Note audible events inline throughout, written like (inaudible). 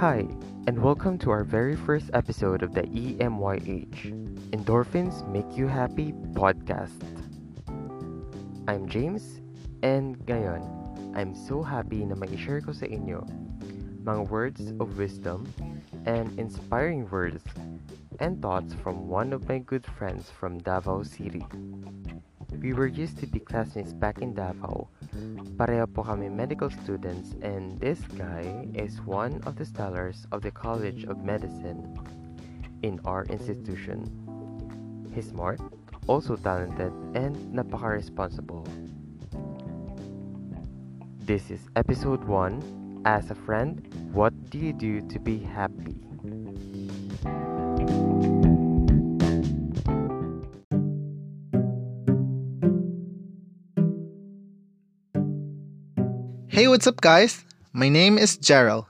Hi, and welcome to our very first episode of the EMYH Endorphins Make You Happy podcast. I'm James, and ngayon, I'm so happy na mai-share ko sa inyo mga words of wisdom and inspiring words and thoughts from one of my good friends from Davao City. We were used to be classmates back in Davao. Pareho po kami medical students and this guy is one of the scholars of the College of Medicine in our institution. He's smart, also talented, and napaka-responsible. This is episode 1. As a friend, what do you do to be happy? Hey, what's up, guys? My name is Gerald,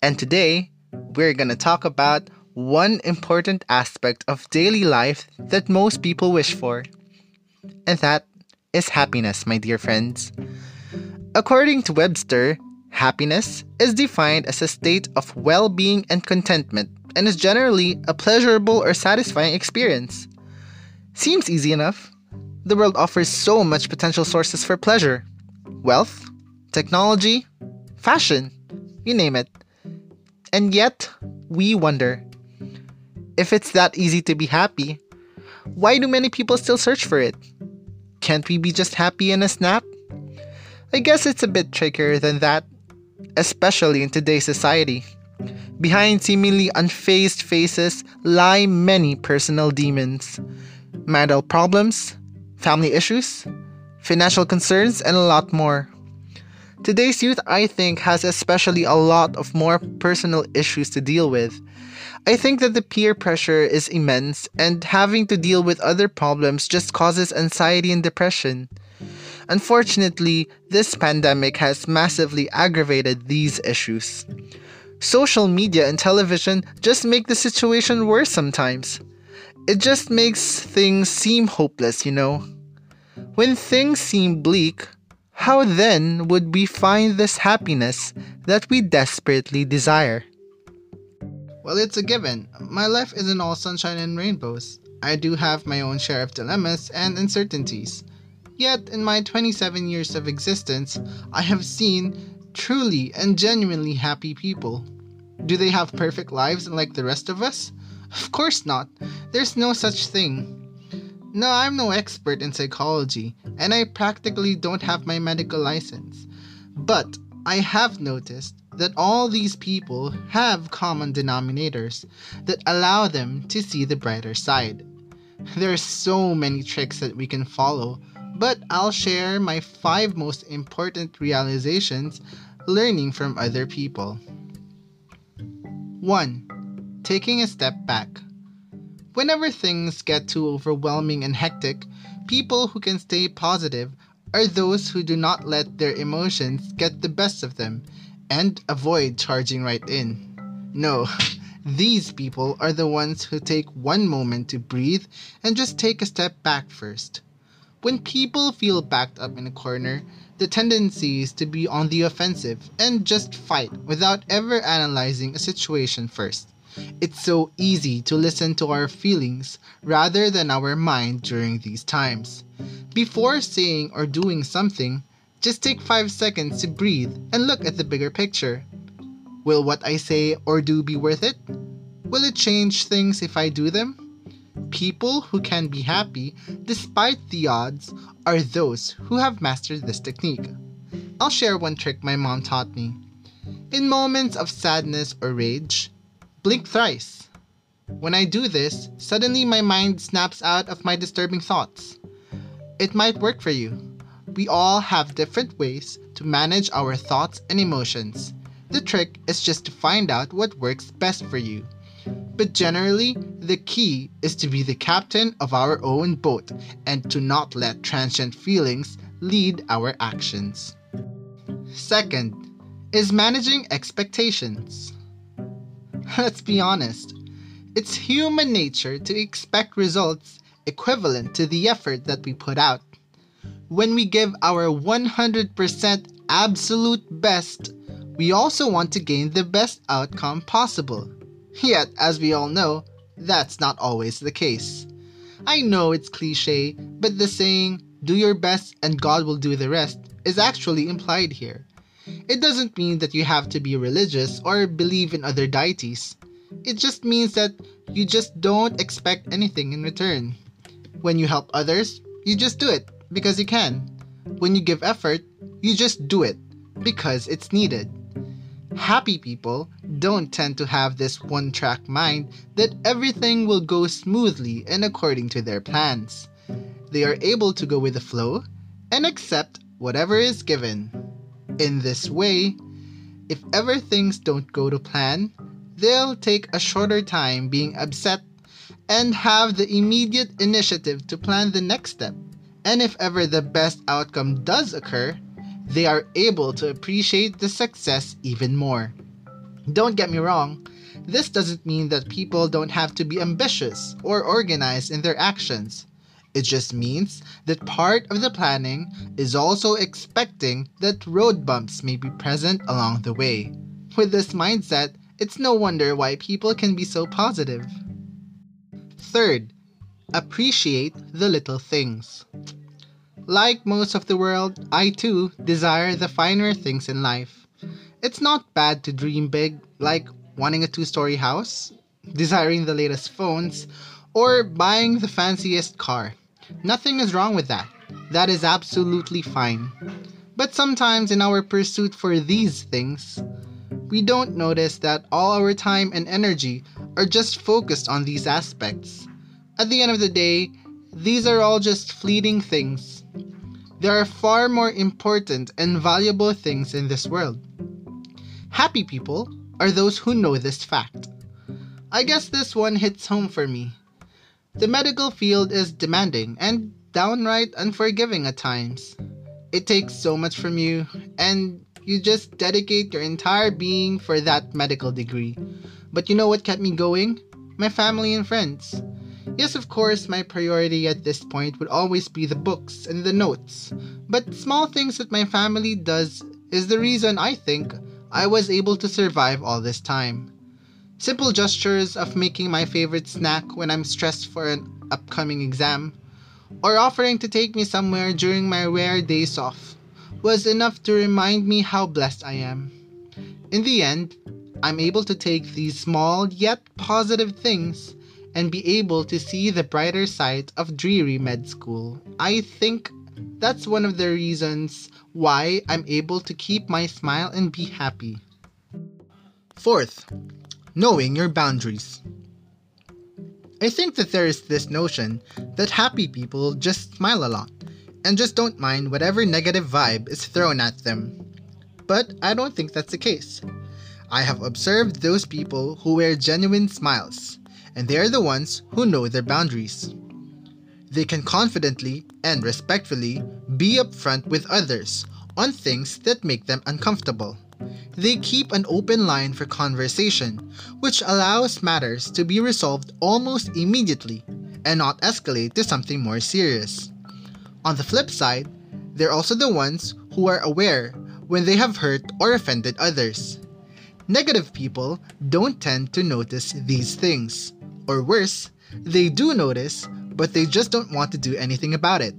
and today we're gonna talk about one important aspect of daily life that most people wish for, and that is happiness, my dear friends. According to Webster, happiness is defined as a state of well being and contentment and is generally a pleasurable or satisfying experience. Seems easy enough. The world offers so much potential sources for pleasure wealth, technology, fashion, you name it. And yet, we wonder if it's that easy to be happy, why do many people still search for it? Can't we be just happy in a snap? I guess it's a bit trickier than that, especially in today's society. Behind seemingly unfazed faces lie many personal demons mental problems, family issues, financial concerns, and a lot more. Today's youth, I think, has especially a lot of more personal issues to deal with. I think that the peer pressure is immense, and having to deal with other problems just causes anxiety and depression. Unfortunately, this pandemic has massively aggravated these issues. Social media and television just make the situation worse sometimes. It just makes things seem hopeless, you know? When things seem bleak, how then would we find this happiness that we desperately desire? Well, it's a given. My life isn't all sunshine and rainbows. I do have my own share of dilemmas and uncertainties. Yet, in my 27 years of existence, I have seen truly and genuinely happy people. Do they have perfect lives like the rest of us? Of course not. There's no such thing. No, I'm no expert in psychology, and I practically don't have my medical license. But I have noticed that all these people have common denominators that allow them to see the brighter side. There are so many tricks that we can follow, but I'll share my five most important realizations learning from other people. 1. Taking a step back. Whenever things get too overwhelming and hectic, people who can stay positive are those who do not let their emotions get the best of them and avoid charging right in. No, (laughs) these people are the ones who take one moment to breathe and just take a step back first. When people feel backed up in a corner, the tendency is to be on the offensive and just fight without ever analyzing a situation first. It's so easy to listen to our feelings rather than our mind during these times. Before saying or doing something, just take 5 seconds to breathe and look at the bigger picture. Will what I say or do be worth it? Will it change things if I do them? People who can be happy despite the odds are those who have mastered this technique. I'll share one trick my mom taught me. In moments of sadness or rage, blink thrice. When I do this, suddenly my mind snaps out of my disturbing thoughts. It might work for you. We all have different ways to manage our thoughts and emotions. The trick is just to find out what works best for you. But generally, the key is to be the captain of our own boat and to not let transient feelings lead our actions. Second, is managing expectations. (laughs) Let's be honest, it's human nature to expect results equivalent to the effort that we put out. When we give our 100% absolute best, we also want to gain the best outcome possible. Yet, as we all know, that's not always the case. I know it's cliche, but the saying, do your best and God will do the rest, is actually implied here. It doesn't mean that you have to be religious or believe in other deities. It just means that you just don't expect anything in return. When you help others, you just do it because you can. When you give effort, you just do it because it's needed. Happy people don't tend to have this one track mind that everything will go smoothly and according to their plans. They are able to go with the flow and accept whatever is given. In this way, if ever things don't go to plan, they'll take a shorter time being upset and have the immediate initiative to plan the next step. And if ever the best outcome does occur, they are able to appreciate the success even more. Don't get me wrong, this doesn't mean that people don't have to be ambitious or organized in their actions. It just means that part of the planning is also expecting that road bumps may be present along the way. With this mindset, it's no wonder why people can be so positive. Third, appreciate the little things. Like most of the world, I too desire the finer things in life. It's not bad to dream big, like wanting a two story house, desiring the latest phones, or buying the fanciest car. Nothing is wrong with that. That is absolutely fine. But sometimes in our pursuit for these things, we don't notice that all our time and energy are just focused on these aspects. At the end of the day, these are all just fleeting things there are far more important and valuable things in this world. Happy people are those who know this fact. I guess this one hits home for me. The medical field is demanding and downright unforgiving at times. It takes so much from you, and you just dedicate your entire being for that medical degree. But you know what kept me going? My family and friends. Yes, of course, my priority at this point would always be the books and the notes, but small things that my family does is the reason I think I was able to survive all this time. Simple gestures of making my favorite snack when I'm stressed for an upcoming exam, or offering to take me somewhere during my rare days off, was enough to remind me how blessed I am. In the end, I'm able to take these small yet positive things and be able to see the brighter side of dreary med school. I think that's one of the reasons why I'm able to keep my smile and be happy. Fourth, knowing your boundaries. I think that there is this notion that happy people just smile a lot and just don't mind whatever negative vibe is thrown at them. But I don't think that's the case. I have observed those people who wear genuine smiles and they are the ones who know their boundaries. They can confidently and respectfully be upfront with others on things that make them uncomfortable. They keep an open line for conversation, which allows matters to be resolved almost immediately and not escalate to something more serious. On the flip side, they're also the ones who are aware when they have hurt or offended others. Negative people don't tend to notice these things. Or worse, they do notice, but they just don't want to do anything about it.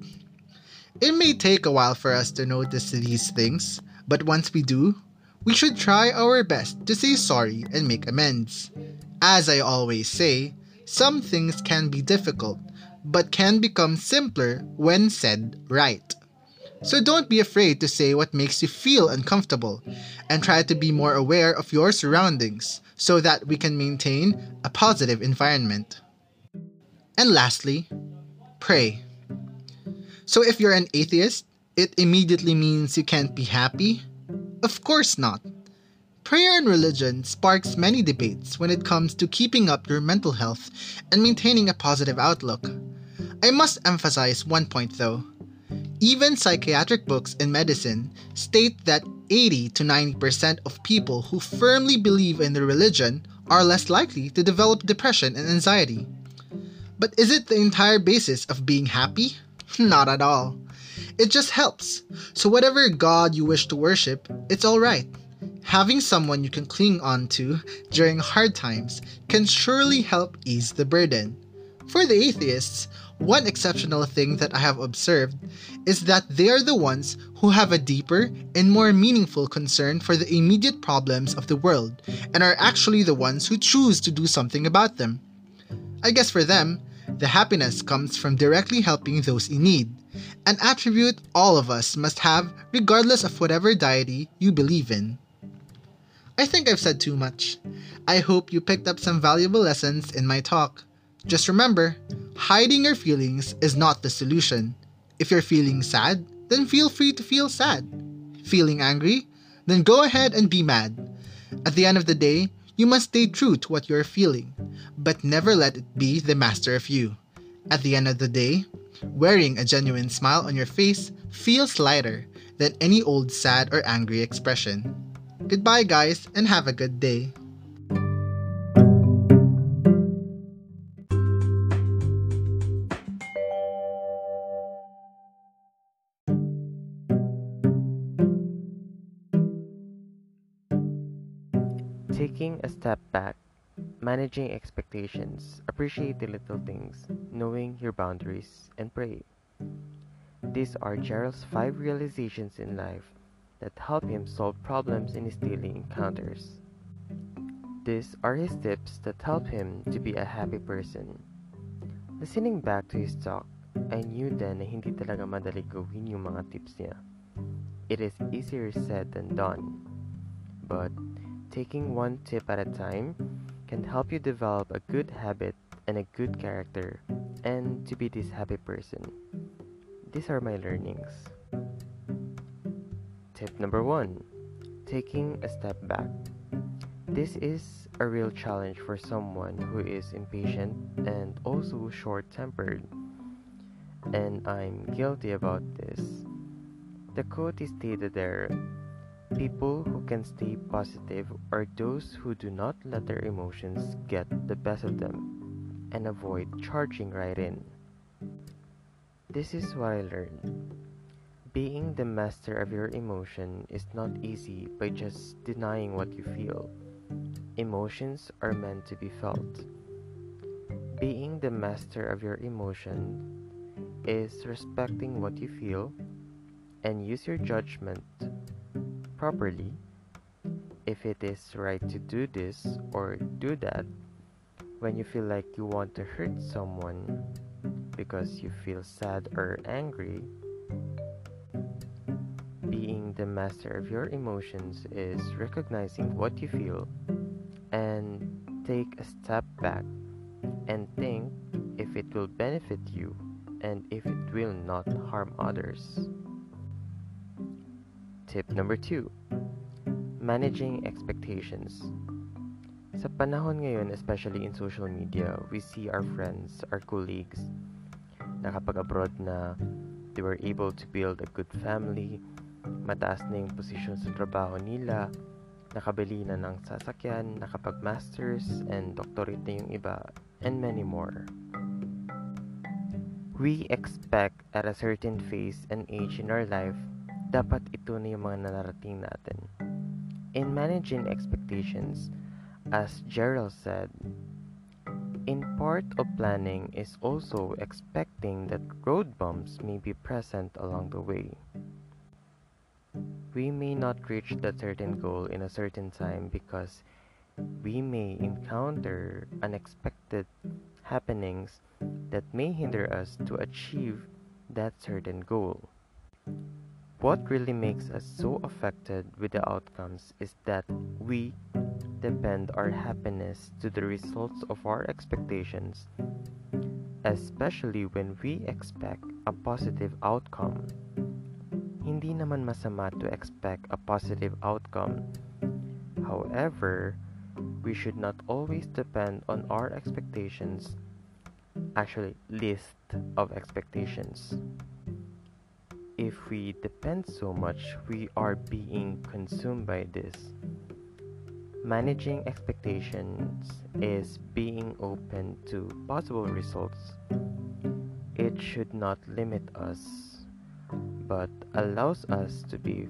It may take a while for us to notice these things, but once we do, we should try our best to say sorry and make amends. As I always say, some things can be difficult, but can become simpler when said right. So don't be afraid to say what makes you feel uncomfortable and try to be more aware of your surroundings so that we can maintain a positive environment. And lastly, pray. So if you're an atheist, it immediately means you can't be happy? Of course not. Prayer and religion sparks many debates when it comes to keeping up your mental health and maintaining a positive outlook. I must emphasize one point though. Even psychiatric books in medicine state that 80 to 90% of people who firmly believe in their religion are less likely to develop depression and anxiety. But is it the entire basis of being happy? (laughs) Not at all. It just helps. So, whatever God you wish to worship, it's alright. Having someone you can cling on to during hard times can surely help ease the burden. For the atheists, one exceptional thing that I have observed is that they are the ones who have a deeper and more meaningful concern for the immediate problems of the world and are actually the ones who choose to do something about them. I guess for them, the happiness comes from directly helping those in need, an attribute all of us must have regardless of whatever deity you believe in. I think I've said too much. I hope you picked up some valuable lessons in my talk. Just remember, hiding your feelings is not the solution. If you're feeling sad, then feel free to feel sad. Feeling angry? Then go ahead and be mad. At the end of the day, you must stay true to what you're feeling, but never let it be the master of you. At the end of the day, wearing a genuine smile on your face feels lighter than any old sad or angry expression. Goodbye, guys, and have a good day. Taking a step back, managing expectations, appreciate the little things, knowing your boundaries, and pray. These are Gerald's five realizations in life that help him solve problems in his daily encounters. These are his tips that help him to be a happy person. Listening back to his talk, I knew then na hindi talaga madali gawin yung mga tips niya. It is easier said than done. But taking one tip at a time can help you develop a good habit and a good character and to be this happy person. These are my learnings. Tip number one taking a step back. This is a real challenge for someone who is impatient and also short tempered. And I'm guilty about this. The quote is stated there People who can stay positive are those who do not let their emotions get the best of them and avoid charging right in. This is what I learned. Being the master of your emotion is not easy by just denying what you feel. Emotions are meant to be felt. Being the master of your emotion is respecting what you feel and use your judgment properly if it is right to do this or do that when you feel like you want to hurt someone because you feel sad or angry being the master of your emotions is recognizing what you feel and take a step back and think if it will benefit you and if it will not harm others. Tip number 2. Managing expectations. Sa panahon ngayon, especially in social media, we see our friends, our colleagues, na kapag abroad na, they were able to build a good family, mataas na yung posisyon sa trabaho nila, nakabili na ng sasakyan, nakapag-masters, and doctorate na yung iba, and many more. We expect at a certain phase and age in our life dapat ito na yung mga nanarating natin. In managing expectations, as Gerald said, in part of planning is also expecting that road bumps may be present along the way. We may not reach that certain goal in a certain time because we may encounter unexpected happenings that may hinder us to achieve that certain goal. What really makes us so affected with the outcomes is that we depend our happiness to the results of our expectations, especially when we expect a positive outcome. Hindi naman masama to expect a positive outcome. However, we should not always depend on our expectations, actually, list of expectations if we depend so much, we are being consumed by this. Managing expectations is being open to possible results. It should not limit us, but allows us to be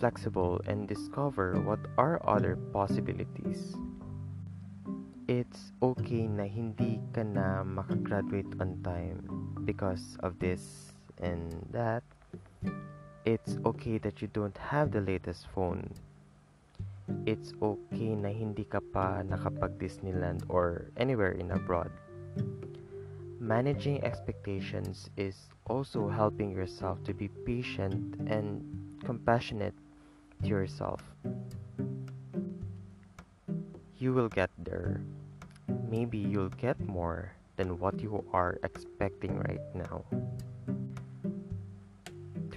flexible and discover what are other possibilities. It's okay na hindi ka na makagraduate on time because of this and that. Okay that you don't have the latest phone. It's okay na hindi ka pa nakapag Disneyland or anywhere in abroad. Managing expectations is also helping yourself to be patient and compassionate to yourself. You will get there. Maybe you'll get more than what you are expecting right now.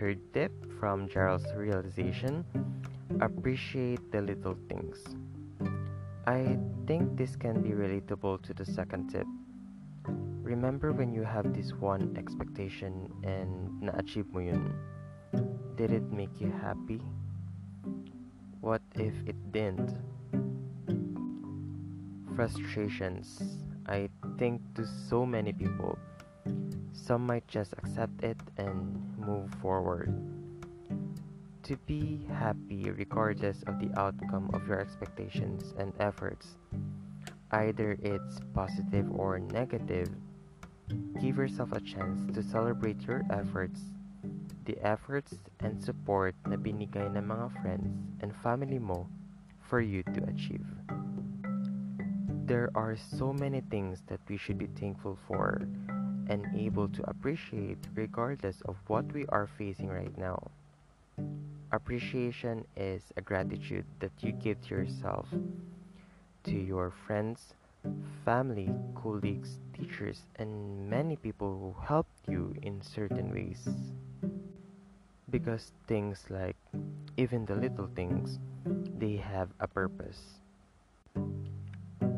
Third tip from Gerald's realization appreciate the little things. I think this can be relatable to the second tip. Remember when you have this one expectation and na-achieve mo yun? Did it make you happy? What if it didn't? Frustrations, I think to so many people. Some might just accept it and move forward. To be happy regardless of the outcome of your expectations and efforts, either it's positive or negative, give yourself a chance to celebrate your efforts, the efforts and support na binigay ng mga friends and family mo for you to achieve. There are so many things that we should be thankful for and able to appreciate regardless of what we are facing right now. Appreciation is a gratitude that you give to yourself, to your friends, family, colleagues, teachers, and many people who helped you in certain ways. Because things like even the little things, they have a purpose.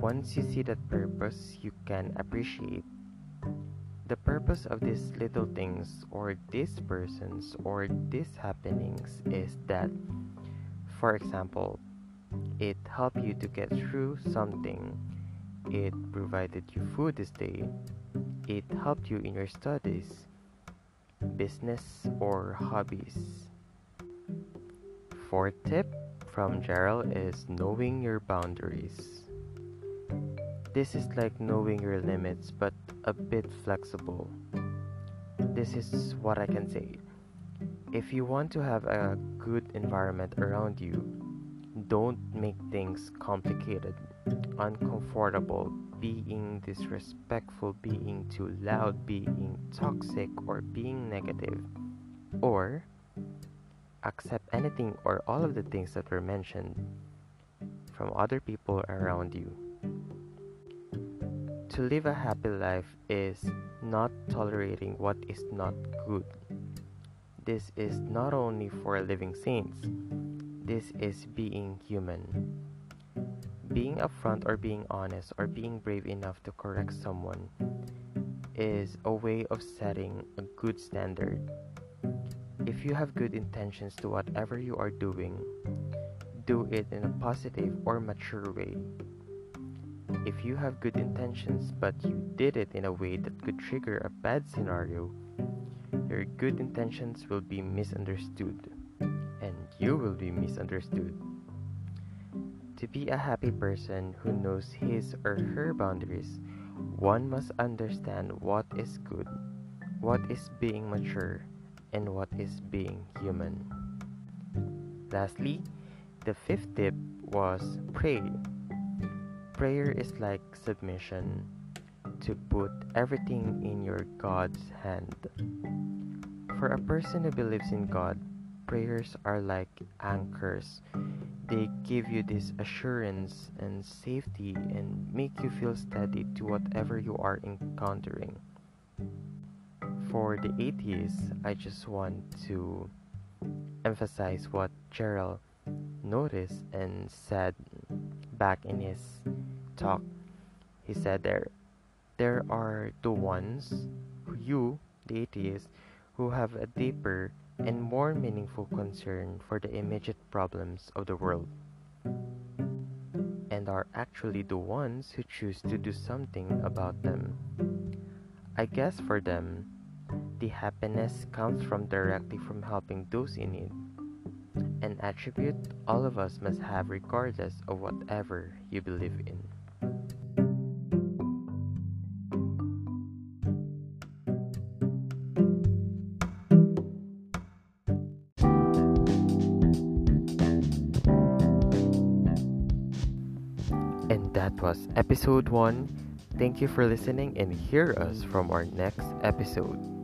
Once you see that purpose, you can appreciate the purpose of these little things or these persons or these happenings is that for example it helped you to get through something. It provided you food this day. It helped you in your studies business or hobbies. Fourth tip from gerald is knowing your boundaries this is like knowing your limits but a bit flexible. This is what I can say. If you want to have a good environment around you, don't make things complicated, uncomfortable, being disrespectful, being too loud, being toxic, or being negative. Or accept anything or all of the things that were mentioned from other people around you. To live a happy life is not tolerating what is not good. This is not only for living saints, this is being human. Being upfront or being honest or being brave enough to correct someone is a way of setting a good standard. If you have good intentions to whatever you are doing, do it in a positive or mature way. If you have good intentions but you did it in a way that could trigger a bad scenario, your good intentions will be misunderstood, and you will be misunderstood. To be a happy person who knows his or her boundaries, one must understand what is good, what is being mature, and what is being human. Lastly, the fifth tip was pray. Prayer is like submission to put everything in your God's hand. For a person who believes in God, prayers are like anchors. They give you this assurance and safety and make you feel steady to whatever you are encountering. For the atheists, I just want to emphasize what Gerald noticed and said back in his talk. He said there there are the ones you, the atheists, who have a deeper and more meaningful concern for the immediate problems of the world and are actually the ones who choose to do something about them. I guess for them, the happiness comes from directly from helping those in need an attribute all of us must have regardless of whatever you believe in. And that was episode 1. Thank you for listening and hear us from our next episode.